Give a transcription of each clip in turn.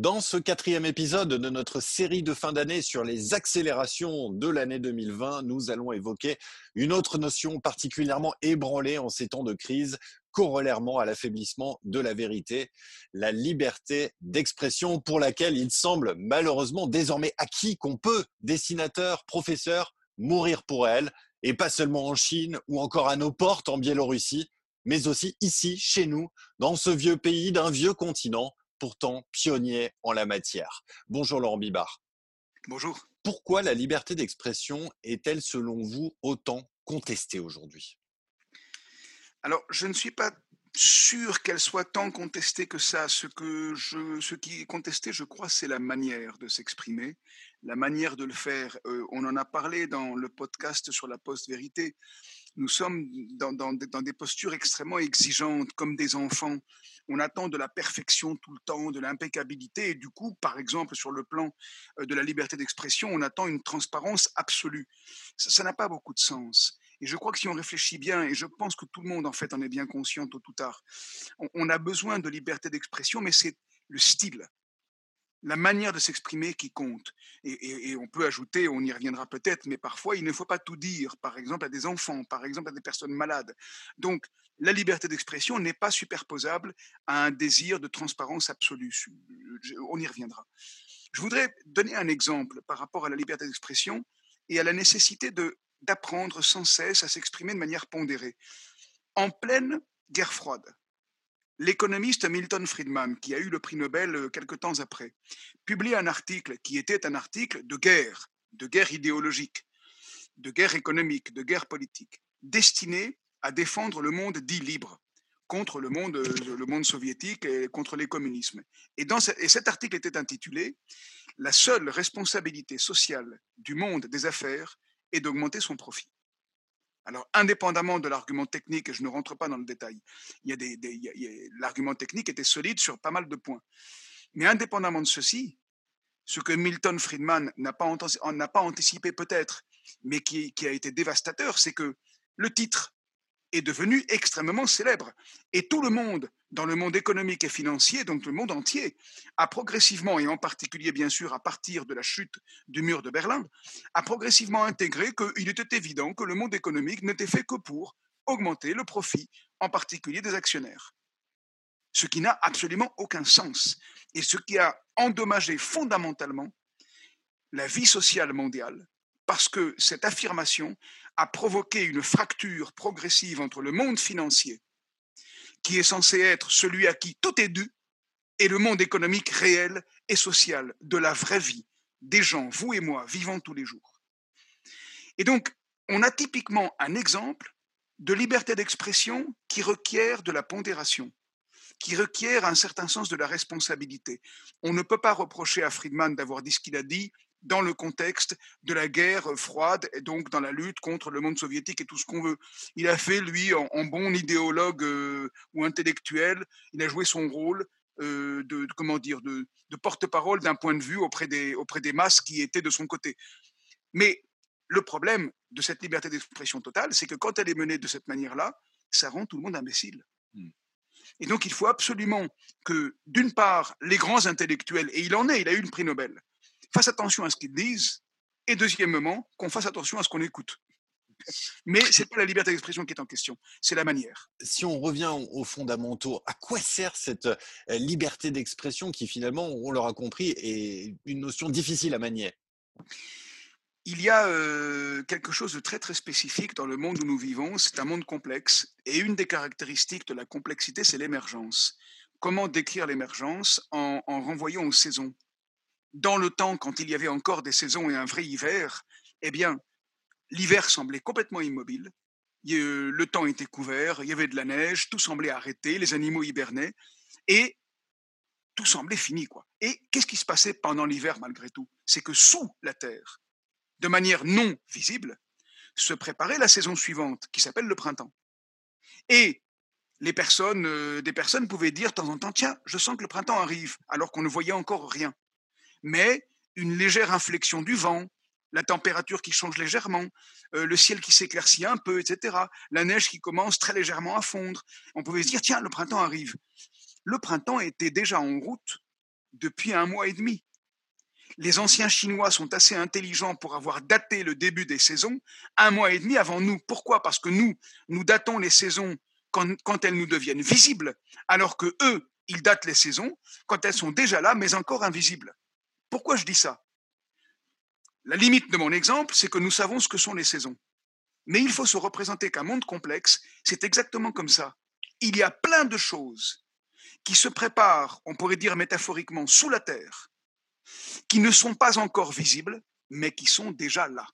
Dans ce quatrième épisode de notre série de fin d'année sur les accélérations de l'année 2020, nous allons évoquer une autre notion particulièrement ébranlée en ces temps de crise, corollairement à l'affaiblissement de la vérité, la liberté d'expression pour laquelle il semble malheureusement désormais acquis qu'on peut, dessinateurs, professeurs, mourir pour elle, et pas seulement en Chine ou encore à nos portes en Biélorussie, mais aussi ici, chez nous, dans ce vieux pays d'un vieux continent, pourtant pionnier en la matière. Bonjour Laurent Bibard. Bonjour. Pourquoi la liberté d'expression est-elle selon vous autant contestée aujourd'hui? Alors, je ne suis pas sûr qu'elle soit tant contestée que ça. Ce, que je, ce qui est contesté, je crois, c'est la manière de s'exprimer, la manière de le faire. Euh, on en a parlé dans le podcast sur la post-vérité. Nous sommes dans, des postures extrêmement exigeantes, comme des enfants. On attend de la perfection tout le temps, de l'impeccabilité. Et du coup, par exemple, sur le plan euh, de la liberté d'expression, on attend une transparence absolue. Ça n'a pas beaucoup de sens. Et je crois que si on réfléchit bien, et je pense que tout le monde en fait en est bien conscient tôt ou tard, on a besoin de liberté d'expression, mais c'est le style, la manière de s'exprimer qui compte. Et, on peut ajouter, on y reviendra peut-être, mais parfois il ne faut pas tout dire, par exemple à des enfants, par exemple à des personnes malades. Donc la liberté d'expression n'est pas superposable à un désir de transparence absolue. On y reviendra. Je voudrais donner un exemple par rapport à la liberté d'expression et à la nécessité d'apprendre sans cesse à s'exprimer de manière pondérée. En pleine guerre froide, l'économiste Milton Friedman, qui a eu le prix Nobel euh, quelque temps après, publie un article qui était un article de guerre, de guerre idéologique, de guerre économique, de guerre politique, destiné à défendre le monde dit libre contre le monde, euh, soviétique et contre les communismes. Et cet article était intitulé La seule responsabilité sociale du monde des affaires est d'augmenter son profit. Alors, indépendamment de l'argument technique, et je ne rentre pas dans le détail, l'argument technique était solide sur pas mal de points. Mais indépendamment de ceci, ce que Milton Friedman n'a pas, anticipé peut-être, mais qui a été dévastateur, c'est que le titre est devenu extrêmement célèbre. Et tout le monde, dans le monde économique et financier, donc le monde entier, a progressivement, et en particulier bien sûr à partir de la chute du mur de Berlin, a progressivement intégré qu'il était évident que le monde économique n'était fait que pour augmenter le profit, en particulier des actionnaires. Ce qui n'a absolument aucun sens et ce qui a endommagé fondamentalement la vie sociale mondiale, parce que cette affirmation a provoqué une fracture progressive entre le monde financier, qui est censé être celui à qui tout est dû, et le monde économique réel et social de la vraie vie, des gens, vous et moi, vivant tous les jours. Et donc, on a typiquement un exemple de liberté d'expression qui requiert de la pondération, qui requiert un certain sens de la responsabilité. On ne peut pas reprocher à Friedman d'avoir dit ce qu'il a dit dans le contexte de la guerre froide et donc dans la lutte contre le monde soviétique et tout ce qu'on veut. Il a fait, lui, en, bon idéologue euh, ou intellectuel, il a joué son rôle euh, de, comment dire, de, porte-parole d'un point de vue auprès des, auprès des masses qui étaient de son côté. Mais le problème de cette liberté d'expression totale, c'est que quand elle est menée de cette manière-là, ça rend tout le monde imbécile. Hmm. Et donc il faut absolument que, d'une part, les grands intellectuels, et il en est, il a eu une prix Nobel, fasse attention à ce qu'ils disent, et deuxièmement, qu'on fasse attention à ce qu'on écoute. Mais ce n'est pas la liberté d'expression qui est en question, c'est la manière. Si on revient aux fondamentaux, à quoi sert cette euh, liberté d'expression qui finalement, on l'aura compris, est une notion difficile à manier? Il y a euh, quelque chose de très très spécifique dans le monde où nous vivons. C'est un monde complexe et une des caractéristiques de la complexité, c'est l'émergence. Comment décrire l'émergence en, en renvoyant aux saisons? Dans le temps, quand il y avait encore des saisons et un vrai hiver, eh bien, l'hiver semblait complètement immobile. Le temps était couvert, il y avait de la neige, tout semblait arrêté, les animaux hibernaient, et tout semblait fini, quoi. Et qu'est-ce qui se passait pendant l'hiver, malgré tout? C'est que sous la terre, de manière non visible, se préparait la saison suivante, qui s'appelle le printemps. Et les personnes, euh, des personnes pouvaient dire de temps en temps, tiens, je sens que le printemps arrive, alors qu'on ne voyait encore rien mais une légère inflexion du vent, la température qui change légèrement, euh, le ciel qui s'éclaircit un peu, etc. La neige qui commence très légèrement à fondre. On pouvait se dire, tiens, le printemps arrive. Le printemps était déjà en route depuis un mois et demi. Les anciens Chinois sont assez intelligents pour avoir daté le début des saisons un mois et demi avant nous. Pourquoi? Parce que nous, nous datons les saisons quand, elles nous deviennent visibles, alors que eux, ils datent les saisons quand elles sont déjà là, mais encore invisibles. Pourquoi je dis ça? La limite de mon exemple, c'est que nous savons ce que sont les saisons. Mais il faut se représenter qu'un monde complexe, c'est exactement comme ça. Il y a plein de choses qui se préparent, on pourrait dire métaphoriquement, sous la terre, qui ne sont pas encore visibles, mais qui sont déjà là.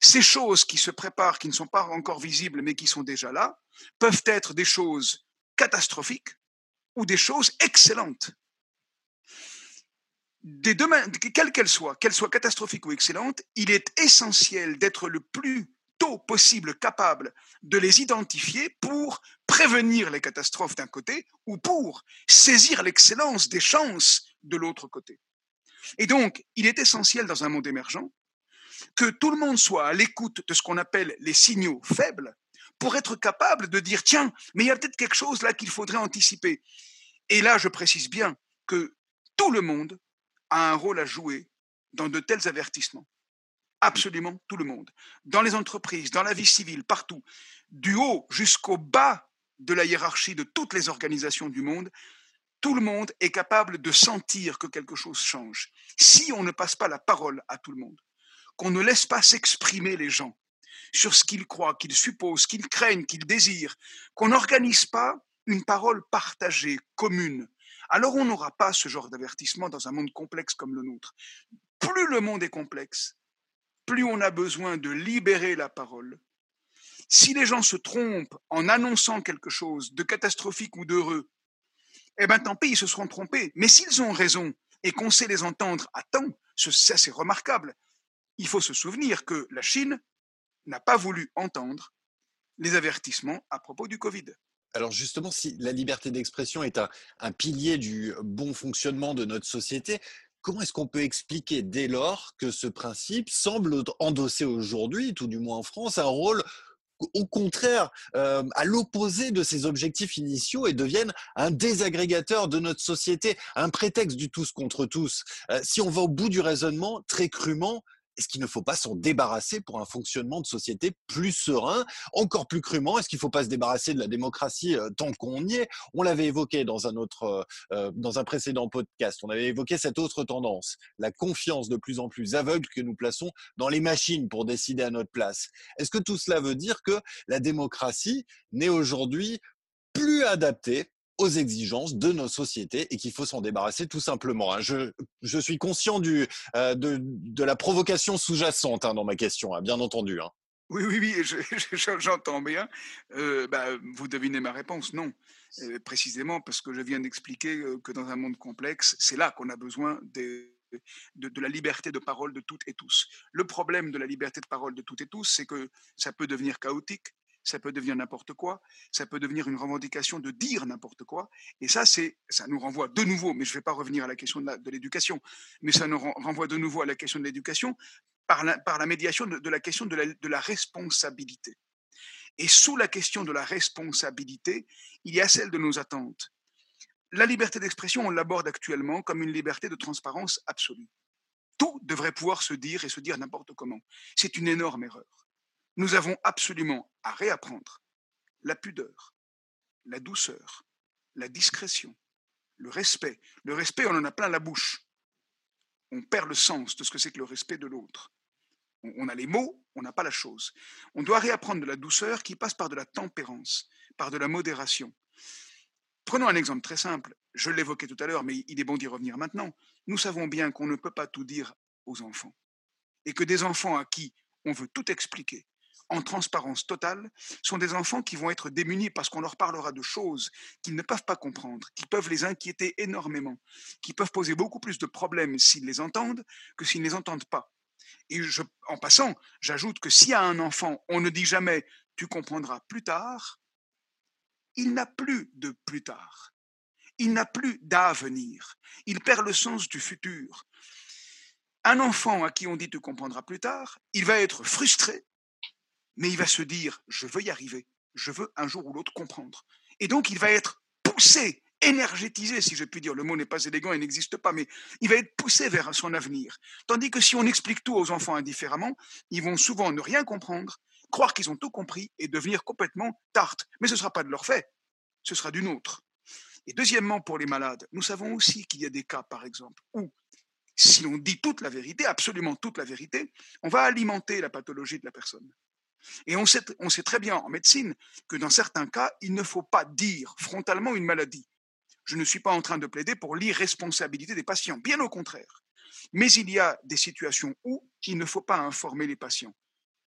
Ces choses qui se préparent, qui ne sont pas encore visibles, mais qui sont déjà là, peuvent être des choses catastrophiques ou des choses excellentes. Des quelles qu'elles soient, qu'elles soient catastrophiques ou excellentes, il est essentiel d'être le plus tôt possible capable de les identifier pour prévenir les catastrophes d'un côté ou pour saisir l'excellence des chances de l'autre côté. Et donc, il est essentiel dans un monde émergent que tout le monde soit à l'écoute de ce qu'on appelle les signaux faibles pour être capable de dire, tiens, mais il y a peut-être quelque chose là qu'il faudrait anticiper. Et là, je précise bien que tout le monde a un rôle à jouer dans de tels avertissements. Absolument tout le monde. Dans les entreprises, dans la vie civile, partout. Du haut jusqu'au bas de la hiérarchie de toutes les organisations du monde, tout le monde est capable de sentir que quelque chose change. Si on ne passe pas la parole à tout le monde, qu'on ne laisse pas s'exprimer les gens sur ce qu'ils croient, qu'ils supposent, qu'ils craignent, qu'ils désirent, qu'on n'organise pas une parole partagée, commune, alors on n'aura pas ce genre d'avertissement dans un monde complexe comme le nôtre. Plus le monde est complexe, plus on a besoin de libérer la parole. Si les gens se trompent en annonçant quelque chose de catastrophique ou d'heureux, eh bien tant pis, ils se seront trompés. Mais s'ils ont raison et qu'on sait les entendre à temps, ça c'est remarquable il faut se souvenir que la Chine n'a pas voulu entendre les avertissements à propos du Covid. Alors justement, si la liberté d'expression est un, pilier du bon fonctionnement de notre société, comment est-ce qu'on peut expliquer dès lors que ce principe semble endosser aujourd'hui, tout du moins en France, un rôle au contraire, euh, à l'opposé de ses objectifs initiaux et devienne un désagrégateur de notre société, un prétexte du tous contre tous? Euh, si on va au bout du raisonnement, très crûment, est-ce qu'il ne faut pas s'en débarrasser pour un fonctionnement de société plus serein Encore plus crûment, est-ce qu'il ne faut pas se débarrasser de la démocratie euh, tant qu'on y est? On l'avait évoqué dans un, autre, euh, dans un précédent podcast, on avait évoqué cette autre tendance, la confiance de plus en plus aveugle que nous plaçons dans les machines pour décider à notre place. Est-ce que tout cela veut dire que la démocratie n'est aujourd'hui plus adaptée aux exigences de nos sociétés et qu'il faut s'en débarrasser tout simplement. Hein. Je, je suis conscient du, euh, de, la provocation sous-jacente hein, dans ma question, hein, bien entendu. Oui, oui, oui, j'entends bien. Euh, bah, vous devinez ma réponse, non. Euh, précisément parce que je viens d'expliquer que dans un monde complexe, c'est là qu'on a besoin de, de, la liberté de parole de toutes et tous. Le problème de la liberté de parole de toutes et tous, c'est que ça peut devenir chaotique, ça peut devenir n'importe quoi, ça peut devenir une revendication de dire n'importe quoi. Et ça, c'est, ça nous renvoie de nouveau, mais je ne vais pas revenir à la question de l'éducation, mais ça nous renvoie de nouveau à la question de l'éducation par la, médiation de, la question de la responsabilité. Et sous la question de la responsabilité, il y a celle de nos attentes. La liberté d'expression, on l'aborde actuellement comme une liberté de transparence absolue. Tout devrait pouvoir se dire et se dire n'importe comment. C'est une énorme erreur nous avons absolument à réapprendre la pudeur, la douceur, la discrétion, le respect. Le respect, on en a plein la bouche. On perd le sens de ce que c'est que le respect de l'autre. On a les mots, on n'a pas la chose. On doit réapprendre de la douceur qui passe par de la tempérance, par de la modération. Prenons un exemple très simple. Je l'évoquais tout à l'heure, mais il est bon d'y revenir maintenant. Nous savons bien qu'on ne peut pas tout dire aux enfants. Et que des enfants à qui on veut tout expliquer, en transparence totale sont des enfants qui vont être démunis parce qu'on leur parlera de choses qu'ils ne peuvent pas comprendre, qui peuvent les inquiéter énormément, qui peuvent poser beaucoup plus de problèmes s'ils les entendent que s'ils ne les entendent pas. Et en passant, j'ajoute que si à un enfant on ne dit jamais tu comprendras plus tard, il n'a plus de plus tard. Il n'a plus d'avenir. Il perd le sens du futur. Un enfant à qui on dit tu comprendras plus tard, il va être frustré mais il va se dire, je veux y arriver, je veux un jour ou l'autre comprendre. Et donc, il va être poussé énergétisé, si je puis dire. Le mot n'est pas élégant et n'existe pas, mais il va être poussé vers son avenir. Tandis que si on explique tout aux enfants indifféremment, ils vont souvent ne rien comprendre, croire qu'ils ont tout compris et devenir complètement tartes. Mais ce ne sera pas de leur fait, ce sera d'une autre. Et deuxièmement, pour les malades, nous savons aussi qu'il y a des cas, par exemple, où si on dit toute la vérité, absolument toute la vérité, on va alimenter la pathologie de la personne. Et on sait, très bien en médecine que dans certains cas, il ne faut pas dire frontalement une maladie. Je ne suis pas en train de plaider pour l'irresponsabilité des patients, bien au contraire. Mais il y a des situations où il ne faut pas informer les patients.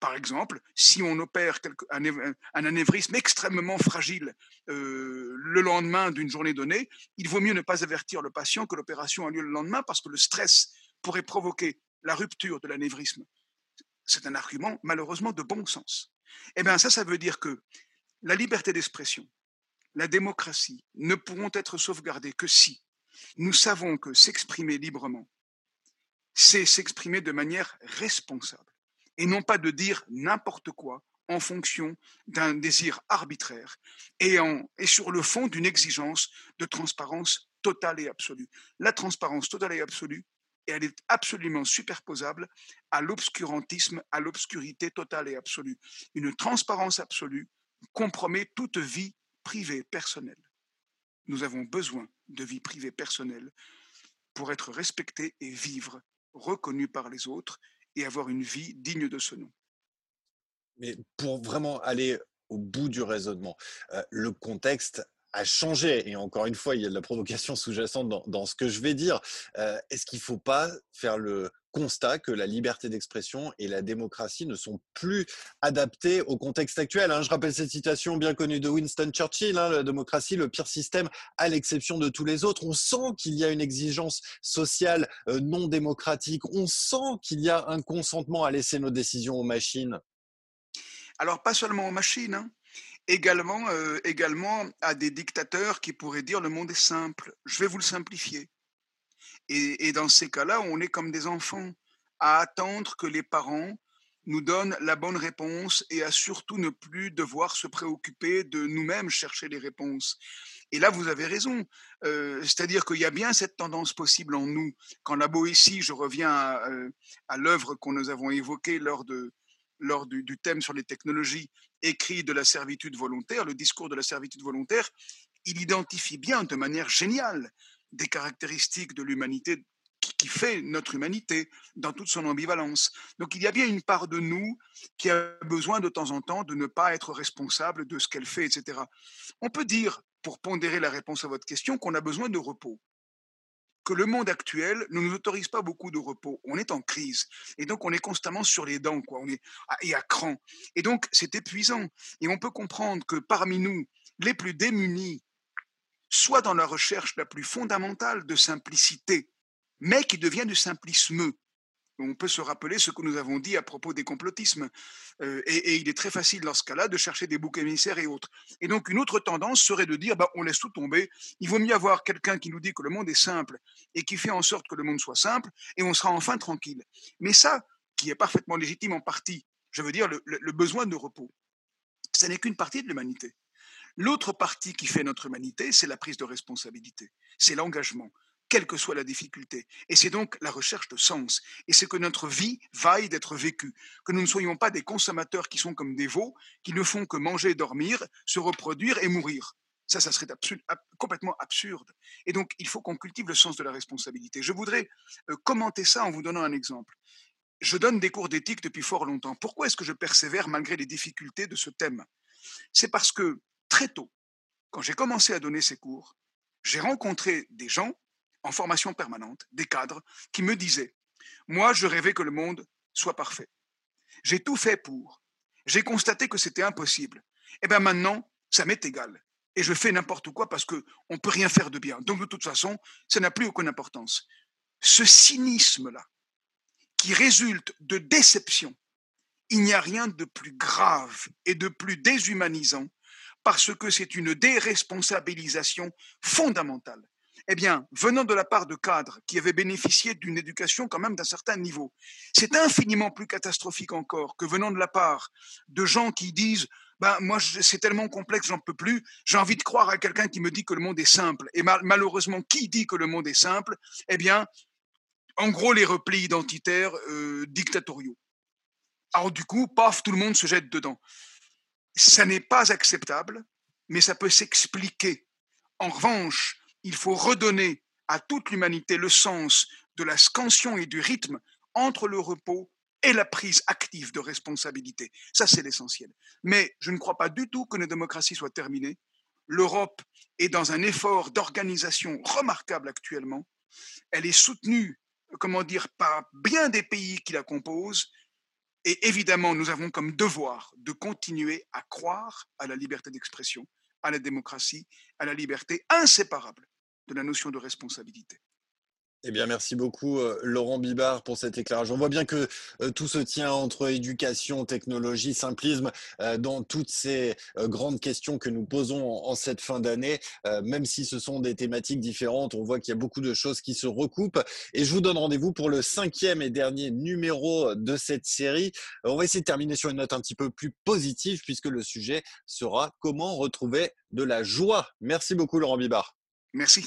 Par exemple, si on opère un, anévrisme extrêmement fragile euh, le lendemain d'une journée donnée, il vaut mieux ne pas avertir le patient que l'opération a lieu le lendemain parce que le stress pourrait provoquer la rupture de l'anévrisme. C'est un argument malheureusement de bon sens. Eh bien ça, ça veut dire que la liberté d'expression, la démocratie ne pourront être sauvegardées que si nous savons que s'exprimer librement, c'est s'exprimer de manière responsable et non pas de dire n'importe quoi en fonction d'un désir arbitraire et, et sur le fond d'une exigence de transparence totale et absolue. La transparence totale et absolue, elle est absolument superposable à l'obscurantisme, à l'obscurité totale et absolue. Une transparence absolue compromet toute vie privée personnelle. Nous avons besoin de vie privée personnelle pour être respectés et vivre reconnus par les autres et avoir une vie digne de ce nom. Mais pour vraiment aller au bout du raisonnement, euh, le contexte a changé. Et encore une fois, il y a de la provocation sous-jacente dans, ce que je vais dire. Euh, est-ce qu'il ne faut pas faire le constat que la liberté d'expression et la démocratie ne sont plus adaptées au contexte actuel hein? Je rappelle cette citation bien connue de Winston Churchill, hein, la démocratie, le pire système à l'exception de tous les autres. On sent qu'il y a une exigence sociale euh, non démocratique. On sent qu'il y a un consentement à laisser nos décisions aux machines. Alors, pas seulement aux machines. Hein également, euh, également à des dictateurs qui pourraient dire le monde est simple, je vais vous le simplifier. Et, dans ces cas-là, on est comme des enfants à attendre que les parents nous donnent la bonne réponse et à surtout ne plus devoir se préoccuper de nous-mêmes chercher les réponses. Et là, vous avez raison. Euh, c'est-à-dire qu'il y a bien cette tendance possible en nous. Quand la Boétie, je reviens à, euh, à l'œuvre qu'on nous avons évoquée lors de, lors du, thème sur les technologies, écrit de la servitude volontaire, le discours de la servitude volontaire, il identifie bien de manière géniale des caractéristiques de l'humanité qui fait notre humanité dans toute son ambivalence. Donc il y a bien une part de nous qui a besoin de temps en temps de ne pas être responsable de ce qu'elle fait, etc. On peut dire, pour pondérer la réponse à votre question, qu'on a besoin de repos que le monde actuel ne nous autorise pas beaucoup de repos. On est en crise. Et donc, on est constamment sur les dents, et à cran. Et donc, c'est épuisant. Et on peut comprendre que parmi nous, les plus démunis, soit dans la recherche la plus fondamentale de simplicité, mais qui devient du simplisme, on peut se rappeler ce que nous avons dit à propos des complotismes. Euh, et, il est très facile dans ce cas-là de chercher des boucs émissaires et autres. Et donc une autre tendance serait de dire, bah, on laisse tout tomber, il vaut mieux avoir quelqu'un qui nous dit que le monde est simple et qui fait en sorte que le monde soit simple, et on sera enfin tranquille. Mais ça, qui est parfaitement légitime en partie, je veux dire le, le besoin de repos, ce n'est qu'une partie de l'humanité. L'autre partie qui fait notre humanité, c'est la prise de responsabilité, c'est l'engagement, quelle que soit la difficulté. Et c'est donc la recherche de sens. Et c'est que notre vie vaille d'être vécue, que nous ne soyons pas des consommateurs qui sont comme des veaux, qui ne font que manger, dormir, se reproduire et mourir. Ça, ça serait complètement absurde. Et donc, il faut qu'on cultive le sens de la responsabilité. Je voudrais euh, commenter ça en vous donnant un exemple. Je donne des cours d'éthique depuis fort longtemps. Pourquoi est-ce que je persévère malgré les difficultés de ce thème? C'est parce que très tôt, quand j'ai commencé à donner ces cours, j'ai rencontré des gens en formation permanente, des cadres, qui me disaient, moi, je rêvais que le monde soit parfait. J'ai tout fait pour. J'ai constaté que c'était impossible. Et eh bien maintenant, ça m'est égal. Et je fais n'importe quoi parce qu'on ne peut rien faire de bien. Donc de toute façon, ça n'a plus aucune importance. Ce cynisme-là, qui résulte de déception, il n'y a rien de plus grave et de plus déshumanisant parce que c'est une déresponsabilisation fondamentale eh bien, venant de la part de cadres qui avaient bénéficié d'une éducation quand même d'un certain niveau, c'est infiniment plus catastrophique encore que venant de la part de gens qui disent ben moi c'est tellement complexe, j'en peux plus. J'ai envie de croire à quelqu'un qui me dit que le monde est simple. Et malheureusement, qui dit que le monde est simple? Eh bien, en gros, les replis identitaires euh, dictatoriaux. Alors du coup, paf, tout le monde se jette dedans. Ça n'est pas acceptable, mais ça peut s'expliquer. En revanche, il faut redonner à toute l'humanité le sens de la scansion et du rythme entre le repos et la prise active de responsabilité. Ça, c'est l'essentiel. Mais je ne crois pas du tout que nos démocraties soient terminées. L'Europe est dans un effort d'organisation remarquable actuellement. Elle est soutenue, comment dire, par bien des pays qui la composent. Et évidemment, nous avons comme devoir de continuer à croire à la liberté d'expression, à la démocratie, à la liberté inséparable de la notion de responsabilité. Eh bien, merci beaucoup, euh, Laurent Bibard, pour cet éclairage. On voit bien que euh, tout se tient entre éducation, technologie, simplisme, euh, dans toutes ces grandes questions que nous posons en, cette fin d'année. même si ce sont des thématiques différentes, on voit qu'il y a beaucoup de choses qui se recoupent. Et je vous donne rendez-vous pour le cinquième et dernier numéro de cette série. On va essayer de terminer sur une note un petit peu plus positive, puisque le sujet sera comment retrouver de la joie. Merci beaucoup, Laurent Bibard. Merci.